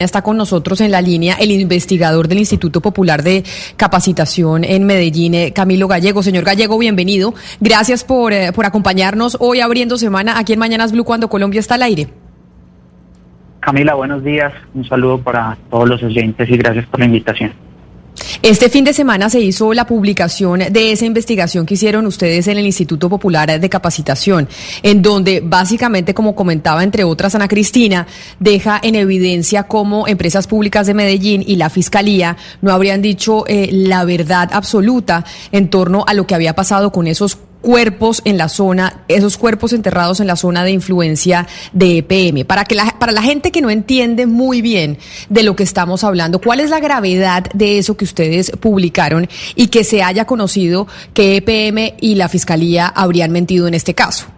Está con nosotros en la línea el investigador del Instituto Popular de Capacitación en Medellín, eh, Camilo Gallego. Señor Gallego, bienvenido. Gracias por, eh, por acompañarnos hoy abriendo semana aquí en Mañanas Blue cuando Colombia está al aire. Camila, buenos días. Un saludo para todos los oyentes y gracias por la invitación. Este fin de semana se hizo la publicación de esa investigación que hicieron ustedes en el Instituto Popular de Capacitación, en donde básicamente, como comentaba entre otras Ana Cristina, deja en evidencia cómo empresas públicas de Medellín y la Fiscalía no habrían dicho eh, la verdad absoluta en torno a lo que había pasado con esos cuerpos en la zona, esos cuerpos enterrados en la zona de influencia de EPM. Para, que la, para la gente que no entiende muy bien de lo que estamos hablando, ¿cuál es la gravedad de eso que ustedes publicaron y que se haya conocido que EPM y la Fiscalía habrían mentido en este caso?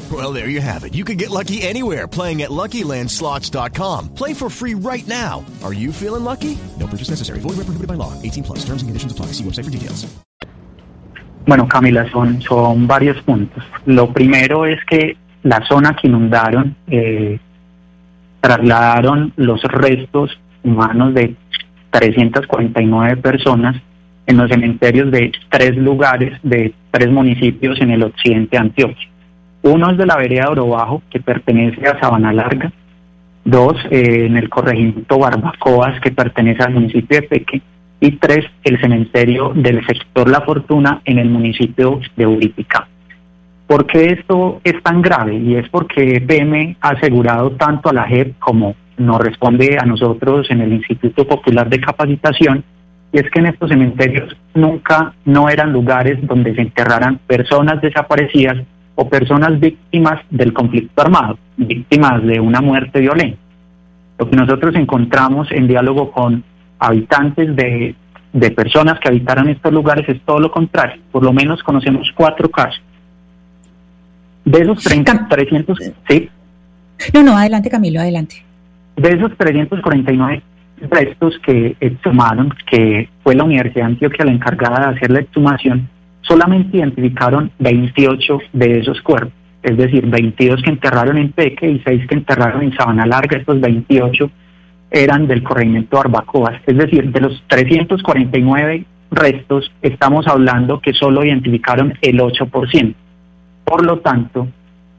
Well, there you have it. You can get lucky anywhere playing at LuckyLandSlots.com. Play for free right now. Are you feeling lucky? No purchase necessary. Void by law. 18 plus. Terms and conditions apply. See website for details. Bueno, Camila, son, son varios puntos. Lo primero es que la zona que inundaron eh, trasladaron los restos humanos de 349 personas en los cementerios de tres lugares de tres municipios en el occidente de Antioquia. Uno es de la vereda de Oro Bajo, que pertenece a Sabana Larga. Dos, eh, en el corregimiento Barbacoas, que pertenece al municipio de Peque. Y tres, el cementerio del sector La Fortuna en el municipio de Uripica. ¿Por qué esto es tan grave? Y es porque EPM ha asegurado tanto a la JEP como nos responde a nosotros en el Instituto Popular de Capacitación, y es que en estos cementerios nunca no eran lugares donde se enterraran personas desaparecidas o personas víctimas del conflicto armado, víctimas de una muerte violenta. Lo que nosotros encontramos en diálogo con habitantes de, de personas que habitaron estos lugares es todo lo contrario. Por lo menos conocemos cuatro casos. De esos 30, 300, sí. No, no, adelante Camilo, adelante. De esos 349 restos que exhumaron, que fue la Universidad de Antioquia la encargada de hacer la exhumación, solamente identificaron 28 de esos cuerpos, es decir, 22 que enterraron en Peque y 6 que enterraron en Sabana Larga, estos 28 eran del corregimiento Barbacoas, es decir, de los 349 restos estamos hablando que solo identificaron el 8%. Por lo tanto,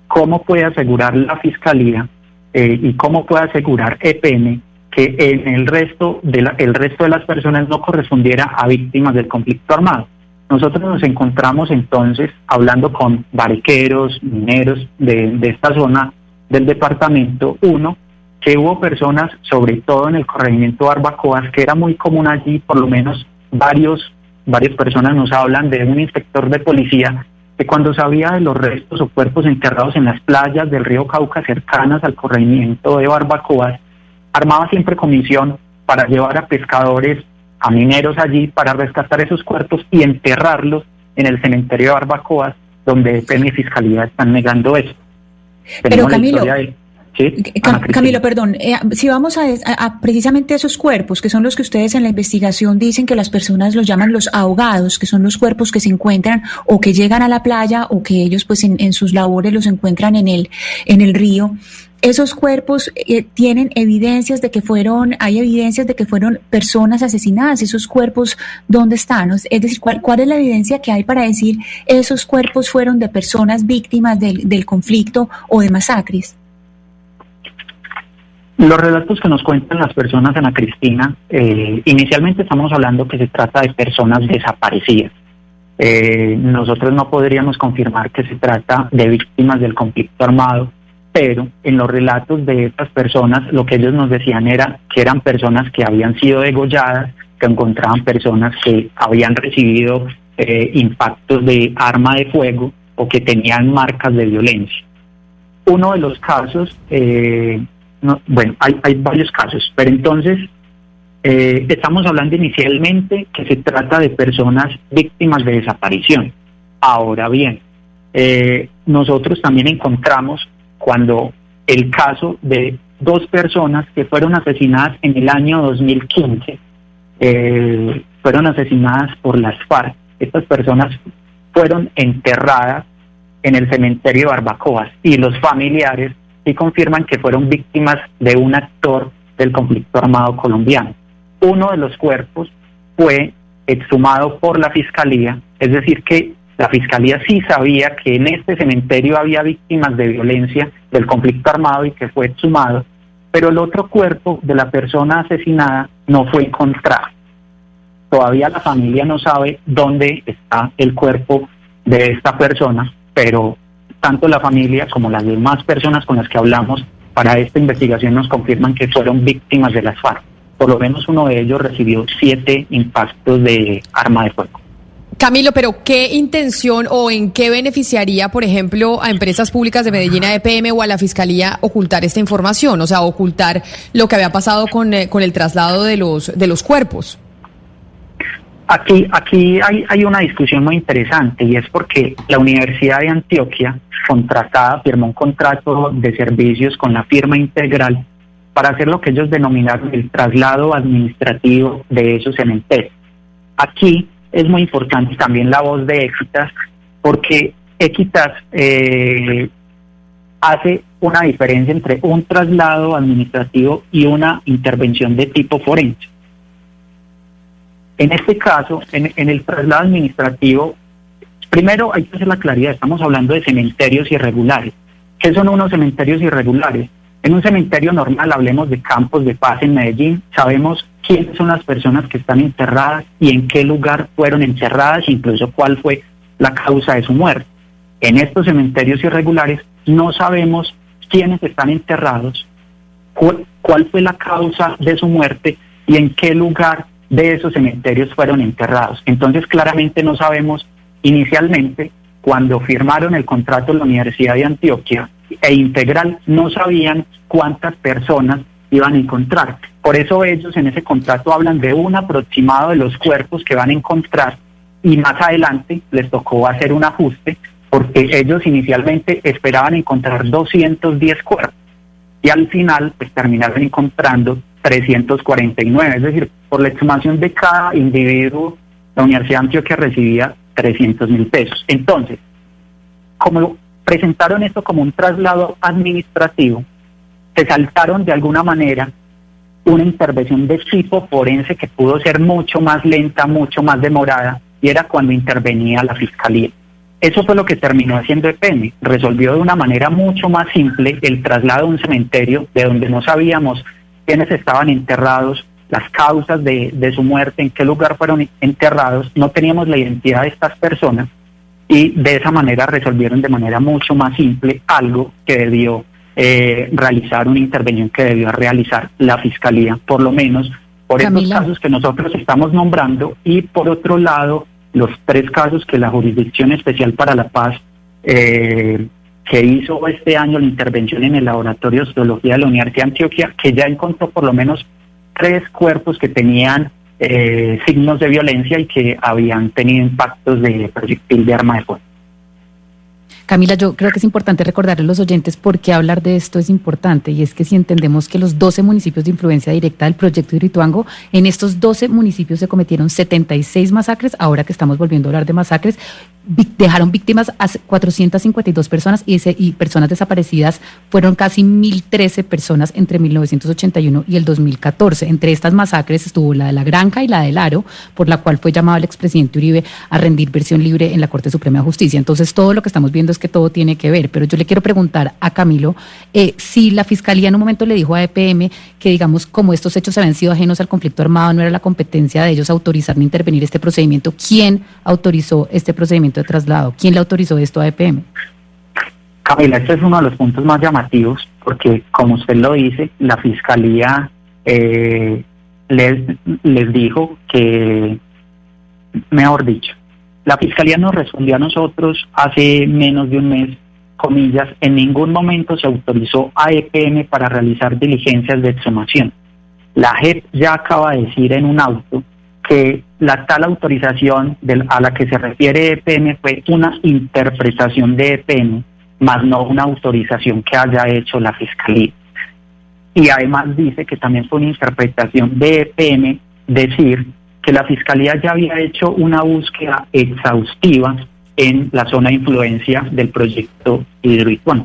¿cómo puede asegurar la Fiscalía eh, y cómo puede asegurar EPN que en el resto, de la, el resto de las personas no correspondiera a víctimas del conflicto armado? Nosotros nos encontramos entonces hablando con barqueros, mineros de, esta zona del departamento, uno, que hubo personas, sobre todo en el corregimiento Barbacoas, que era muy común allí, por lo menos varios, varias personas nos hablan de un inspector de policía que cuando sabía de los restos o cuerpos enterrados en las playas del río Cauca cercanas al corregimiento de Barbacoas, armaba siempre comisión para llevar a pescadores, a mineros allí para rescatar esos cuerpos y enterrarlos en el cementerio de Barbacoas, donde PEN y Fiscalía están negando eso. Pero Camilo, Camilo, perdón, eh, si vamos a, a, precisamente esos cuerpos, que son los que ustedes en la investigación dicen que las personas los llaman los ahogados, que son los cuerpos que se encuentran o que llegan a la playa o que ellos pues en, en sus labores los encuentran en el, en el río. Esos cuerpos eh, tienen evidencias de que fueron, hay evidencias de que fueron personas asesinadas. Esos cuerpos, ¿dónde están? Es decir, ¿cuál, cuál es la evidencia que hay para decir esos cuerpos fueron de personas víctimas del, del conflicto o de masacres? Los relatos que nos cuentan las personas, Ana Cristina, eh, inicialmente estamos hablando que se trata de personas desaparecidas. Eh, nosotros no podríamos confirmar que se trata de víctimas del conflicto armado, pero en los relatos de estas personas lo que ellos nos decían era que eran personas que habían sido degolladas, que encontraban personas que habían recibido eh, impactos de arma de fuego o que tenían marcas de violencia. Uno de los casos, eh, bueno, hay, varios casos, pero entonces eh, estamos hablando inicialmente que se trata de personas víctimas de desaparición. Ahora bien, nosotros también encontramos cuando el caso de dos personas que fueron asesinadas en el año 2015, eh, fueron asesinadas por las FARC. Estas personas fueron enterradas en el cementerio de Barbacoas y los familiares sí confirman que fueron víctimas de un actor del conflicto armado colombiano uno de los cuerpos fue exhumado por la fiscalía, es decir, que la fiscalía sí sabía que en este cementerio había víctimas de violencia del conflicto armado y que fue exhumado, pero el otro cuerpo de la persona asesinada no fue encontrado. Todavía la familia no sabe dónde está el cuerpo de esta persona, pero tanto la familia como las demás personas con las que hablamos para esta investigación nos confirman que fueron víctimas de las FARC por lo menos uno de ellos recibió siete impactos de arma de fuego. Camilo, pero ¿qué intención o en qué beneficiaría, por ejemplo, a empresas públicas de Medellín, a EPM o a la Fiscalía ocultar esta información? O sea, ocultar lo que había pasado con, eh, con el traslado de los, de los cuerpos. Aquí, aquí hay, hay una discusión muy interesante y es porque la Universidad de Antioquia, contratada, firmó un contrato de servicios con la firma integral para hacer lo que ellos denominaron el traslado administrativo de esos cementerios. Aquí es muy importante también la voz de Equitas, porque Equitas eh, hace una diferencia entre un traslado administrativo y una intervención de tipo forense. En este caso, en, en el traslado administrativo, primero hay que hacer la claridad, estamos hablando de cementerios irregulares. ¿Qué son unos cementerios irregulares? En un cementerio normal, hablemos de campos de paz en Medellín, sabemos quiénes son las personas que están enterradas y en qué lugar fueron enterradas, incluso cuál fue la causa de su muerte. En estos cementerios irregulares no sabemos quiénes están enterrados, cuál fue la causa de su muerte y en qué lugar de esos cementerios fueron enterrados. Entonces claramente no sabemos inicialmente cuando firmaron el contrato en la Universidad de Antioquia e Integral no sabían cuántas personas iban a encontrar. Por eso ellos en ese contrato hablan de un aproximado de los cuerpos que van a encontrar y más adelante les tocó hacer un ajuste porque ellos inicialmente esperaban encontrar 210 cuerpos y al final pues terminaron encontrando 349, es decir, por la estimación de cada individuo, la Universidad de Antioquia recibía 300 mil pesos. Entonces, como presentaron esto como un traslado administrativo, se saltaron de alguna manera una intervención de tipo forense que pudo ser mucho más lenta, mucho más demorada, y era cuando intervenía la fiscalía. Eso fue lo que terminó haciendo EPM. Resolvió de una manera mucho más simple el traslado a un cementerio de donde no sabíamos quiénes estaban enterrados, las causas de, de su muerte, en qué lugar fueron enterrados, no teníamos la identidad de estas personas y de esa manera resolvieron de manera mucho más simple algo que debió eh, realizar, una intervención que debió realizar la Fiscalía, por lo menos por estos casos que nosotros estamos nombrando y por otro lado los tres casos que la Jurisdicción Especial para la Paz eh, que hizo este año la intervención en el Laboratorio de Osteología de la Universidad de Antioquia, que ya encontró por lo menos tres cuerpos que tenían eh, signos de violencia y que habían tenido impactos de proyectil de arma de fuego. Camila, yo creo que es importante recordarle a los oyentes por qué hablar de esto es importante y es que si entendemos que los 12 municipios de influencia directa del proyecto Irituango, en estos 12 municipios se cometieron 76 masacres, ahora que estamos volviendo a hablar de masacres, dejaron víctimas a 452 personas y, personas desaparecidas fueron casi 1.013 personas entre 1981 y el 2014. Entre estas masacres estuvo la de la Granja y la del Aro, por la cual fue llamado el expresidente Uribe a rendir versión libre en la Corte Suprema de Justicia. Entonces todo lo que estamos viendo es que todo tiene que ver. Pero yo le quiero preguntar a Camilo eh, si la Fiscalía en un momento le dijo a EPM que, digamos, como estos hechos habían sido ajenos al conflicto armado, no era la competencia de ellos autorizar ni intervenir este procedimiento. ¿Quién autorizó este procedimiento de traslado? ¿Quién le autorizó esto a EPM? Camila, este es uno de los puntos más llamativos porque, como usted lo dice, la Fiscalía eh, les, les dijo que, mejor dicho, la Fiscalía nos respondió a nosotros hace menos de un mes, comillas, en ningún momento se autorizó a EPM para realizar diligencias de exhumación. La JEP ya acaba de decir en un auto que la tal autorización a la que se refiere EPM fue una interpretación de EPM, más no una autorización que haya hecho la Fiscalía. Y además dice que también fue una interpretación de EPM decir que la Fiscalía ya había hecho una búsqueda exhaustiva en la zona de influencia del proyecto hidroituano.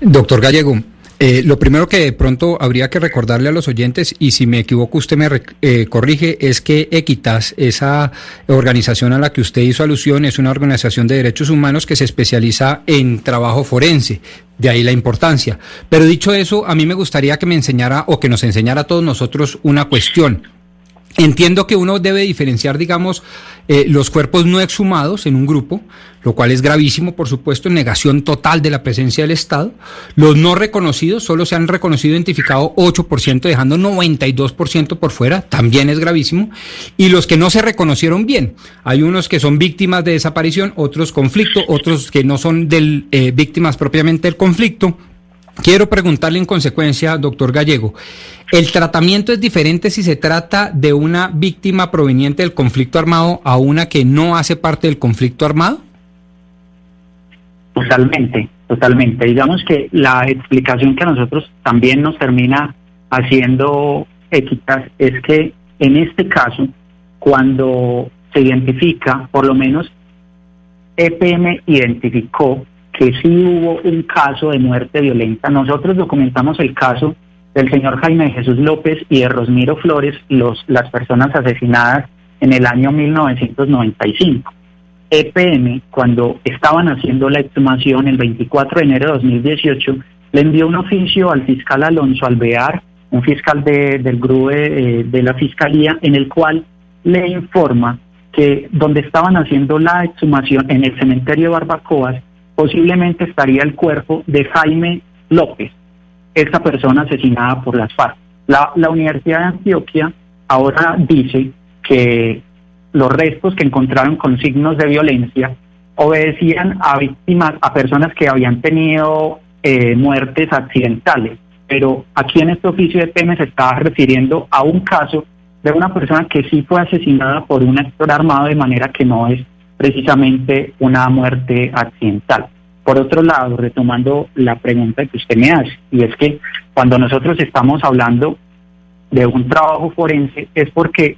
Doctor Gallego, eh, lo primero que de pronto habría que recordarle a los oyentes, y si me equivoco usted me eh, corrige, es que Equitas, esa organización a la que usted hizo alusión, es una organización de derechos humanos que se especializa en trabajo forense, de ahí la importancia. Pero dicho eso, a mí me gustaría que me enseñara o que nos enseñara a todos nosotros una cuestión. Entiendo que uno debe diferenciar, digamos, eh, los cuerpos no exhumados en un grupo, lo cual es gravísimo, por supuesto, en negación total de la presencia del Estado. Los no reconocidos, solo se han reconocido, identificado 8%, dejando 92% por fuera, también es gravísimo. Y los que no se reconocieron bien, hay unos que son víctimas de desaparición, otros conflicto, otros que no son del, eh, víctimas propiamente del conflicto. Quiero preguntarle en consecuencia, doctor Gallego, ¿el tratamiento es diferente si se trata de una víctima proveniente del conflicto armado a una que no hace parte del conflicto armado? Totalmente, totalmente. Digamos que la explicación que a nosotros también nos termina haciendo eficaz es que en este caso, cuando se identifica, por lo menos EPM identificó que sí hubo un caso de muerte violenta. Nosotros documentamos el caso del señor Jaime Jesús López y de Rosmiro Flores, los, las personas asesinadas en el año 1995. EPM, cuando estaban haciendo la exhumación el 24 de enero de 2018, le envió un oficio al fiscal Alonso Alvear, un fiscal de, del GRUE eh, de la Fiscalía, en el cual le informa que donde estaban haciendo la exhumación en el cementerio de Barbacoas, posiblemente estaría el cuerpo de Jaime López, esta persona asesinada por las FARC. La, Universidad de Antioquia ahora dice que los restos que encontraron con signos de violencia obedecían a víctimas, a personas que habían tenido eh, muertes accidentales. Pero aquí en este oficio de PM se estaba refiriendo a un caso de una persona que sí fue asesinada por un actor armado de manera que no es precisamente una muerte accidental. Por otro lado, retomando la pregunta que usted me hace, y es que cuando nosotros estamos hablando de un trabajo forense es porque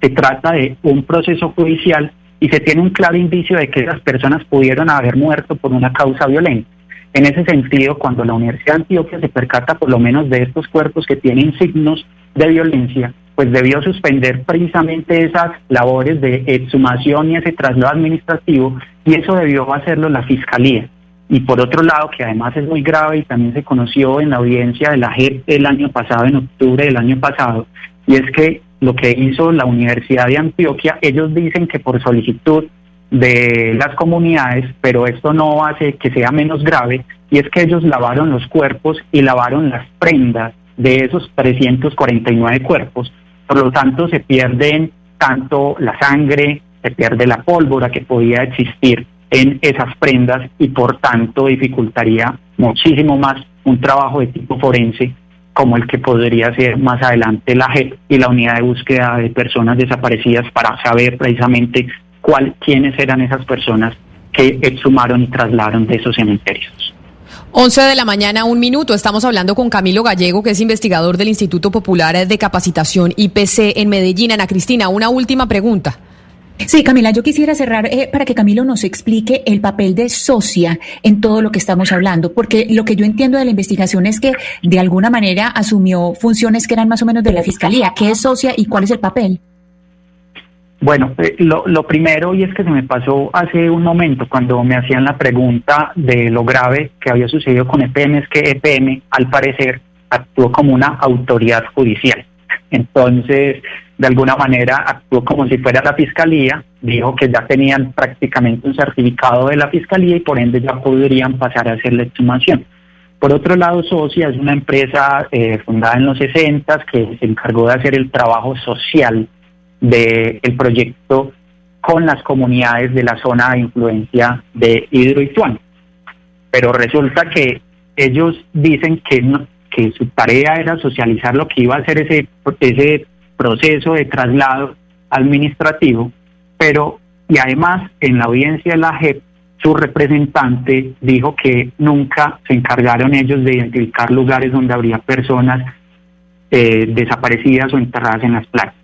se trata de un proceso judicial y se tiene un claro indicio de que esas personas pudieron haber muerto por una causa violenta. En ese sentido, cuando la Universidad de Antioquia se percata por lo menos de estos cuerpos que tienen signos de violencia, pues debió suspender precisamente esas labores de exhumación y ese traslado administrativo, y eso debió hacerlo la Fiscalía. Y por otro lado, que además es muy grave y también se conoció en la audiencia de la JEP el año pasado, en octubre del año pasado, y es que lo que hizo la Universidad de Antioquia, ellos dicen que por solicitud de las comunidades, pero esto no hace que sea menos grave, y es que ellos lavaron los cuerpos y lavaron las prendas de esos 349 cuerpos, por lo tanto, se pierden tanto la sangre, se pierde la pólvora que podía existir en esas prendas y por tanto dificultaría muchísimo más un trabajo de tipo forense como el que podría ser más adelante la JEP y la unidad de búsqueda de personas desaparecidas para saber precisamente cuál, quiénes eran esas personas que exhumaron y trasladaron de esos cementerios. 11 de la mañana, un minuto. Estamos hablando con Camilo Gallego, que es investigador del Instituto Popular de Capacitación IPC en Medellín. Ana Cristina, una última pregunta. Sí, Camila, yo quisiera cerrar eh, para que Camilo nos explique el papel de socia en todo lo que estamos hablando, porque lo que yo entiendo de la investigación es que de alguna manera asumió funciones que eran más o menos de la Fiscalía. ¿Qué es socia y cuál es el papel? Bueno, eh, lo, lo, primero, y es que se me pasó hace un momento cuando me hacían la pregunta de lo grave que había sucedido con EPM, es que EPM, al parecer, actuó como una autoridad judicial. Entonces, de alguna manera, actuó como si fuera la fiscalía, dijo que ya tenían prácticamente un certificado de la fiscalía y por ende ya podrían pasar a hacer la exhumación. Por otro lado, Socia es una empresa eh, fundada en los 60 que se encargó de hacer el trabajo social del proyecto con las comunidades de la zona de influencia de Hidroituán. Pero resulta que ellos dicen que, su tarea era socializar lo que iba a ser ese, ese proceso de traslado administrativo, pero y además en la audiencia de la JEP su representante dijo que nunca se encargaron ellos de identificar lugares donde habría personas eh, desaparecidas o enterradas en las playas.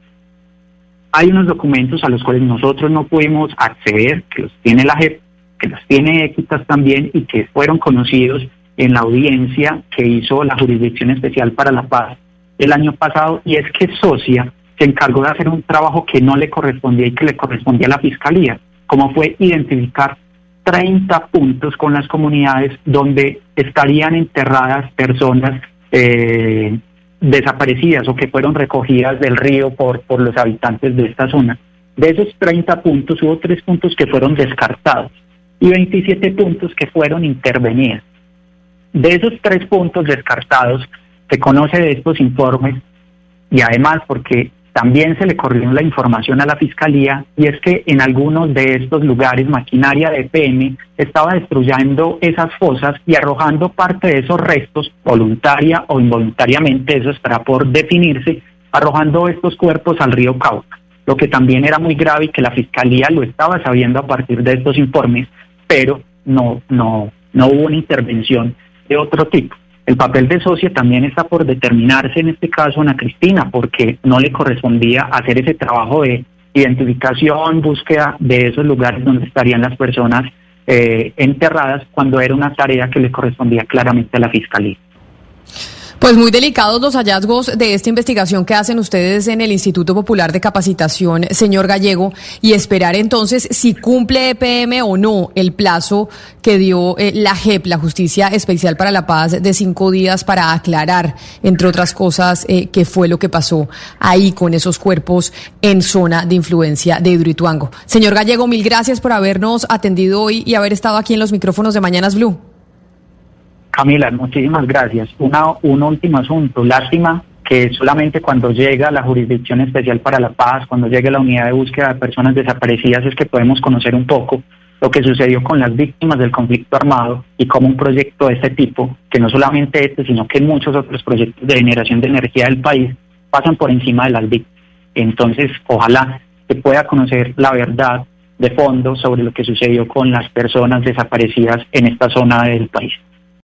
Hay unos documentos a los cuales nosotros no pudimos acceder, que los tiene la JEP, que los tiene Equitas también y que fueron conocidos en la audiencia que hizo la Jurisdicción Especial para la Paz el año pasado, y es que Socia se encargó de hacer un trabajo que no le correspondía y que le correspondía a la Fiscalía, como fue identificar 30 puntos con las comunidades donde estarían enterradas personas eh, desaparecidas o que fueron recogidas del río por, por los habitantes de esta zona. De esos 30 puntos hubo tres puntos que fueron descartados y 27 puntos que fueron intervenidos. De esos tres puntos descartados, se conoce de estos informes y además porque también se le corrió la información a la Fiscalía y es que en algunos de estos lugares maquinaria de PM estaba destruyendo esas fosas y arrojando parte de esos restos, voluntaria o involuntariamente, eso estará por definirse, arrojando estos cuerpos al río Cauca, lo que también era muy grave y que la Fiscalía lo estaba sabiendo a partir de estos informes, pero no, no, no hubo una intervención de otro tipo. El papel de socia también está por determinarse en este caso Ana Cristina, porque no le correspondía hacer ese trabajo de identificación, búsqueda de esos lugares donde estarían las personas eh, enterradas, cuando era una tarea que le correspondía claramente a la Fiscalía. Pues muy delicados los hallazgos de esta investigación que hacen ustedes en el Instituto Popular de Capacitación, señor Gallego, y esperar entonces si cumple EPM o no el plazo que dio eh, la JEP, la Justicia Especial para la Paz, de cinco días para aclarar, entre otras cosas, eh, qué fue lo que pasó ahí con esos cuerpos en zona de influencia de Hidroituango. Señor Gallego, mil gracias por habernos atendido hoy y haber estado aquí en los micrófonos de Mañanas Blue. Camila, muchísimas gracias. Una, un último asunto. Lástima que solamente cuando llega la Jurisdicción Especial para la Paz, cuando llegue la Unidad de Búsqueda de Personas Desaparecidas, es que podemos conocer un poco lo que sucedió con las víctimas del conflicto armado y cómo un proyecto de este tipo, que no solamente este, sino que muchos otros proyectos de generación de energía del país, pasan por encima de las víctimas. Entonces, ojalá se pueda conocer la verdad de fondo sobre lo que sucedió con las personas desaparecidas en esta zona del país.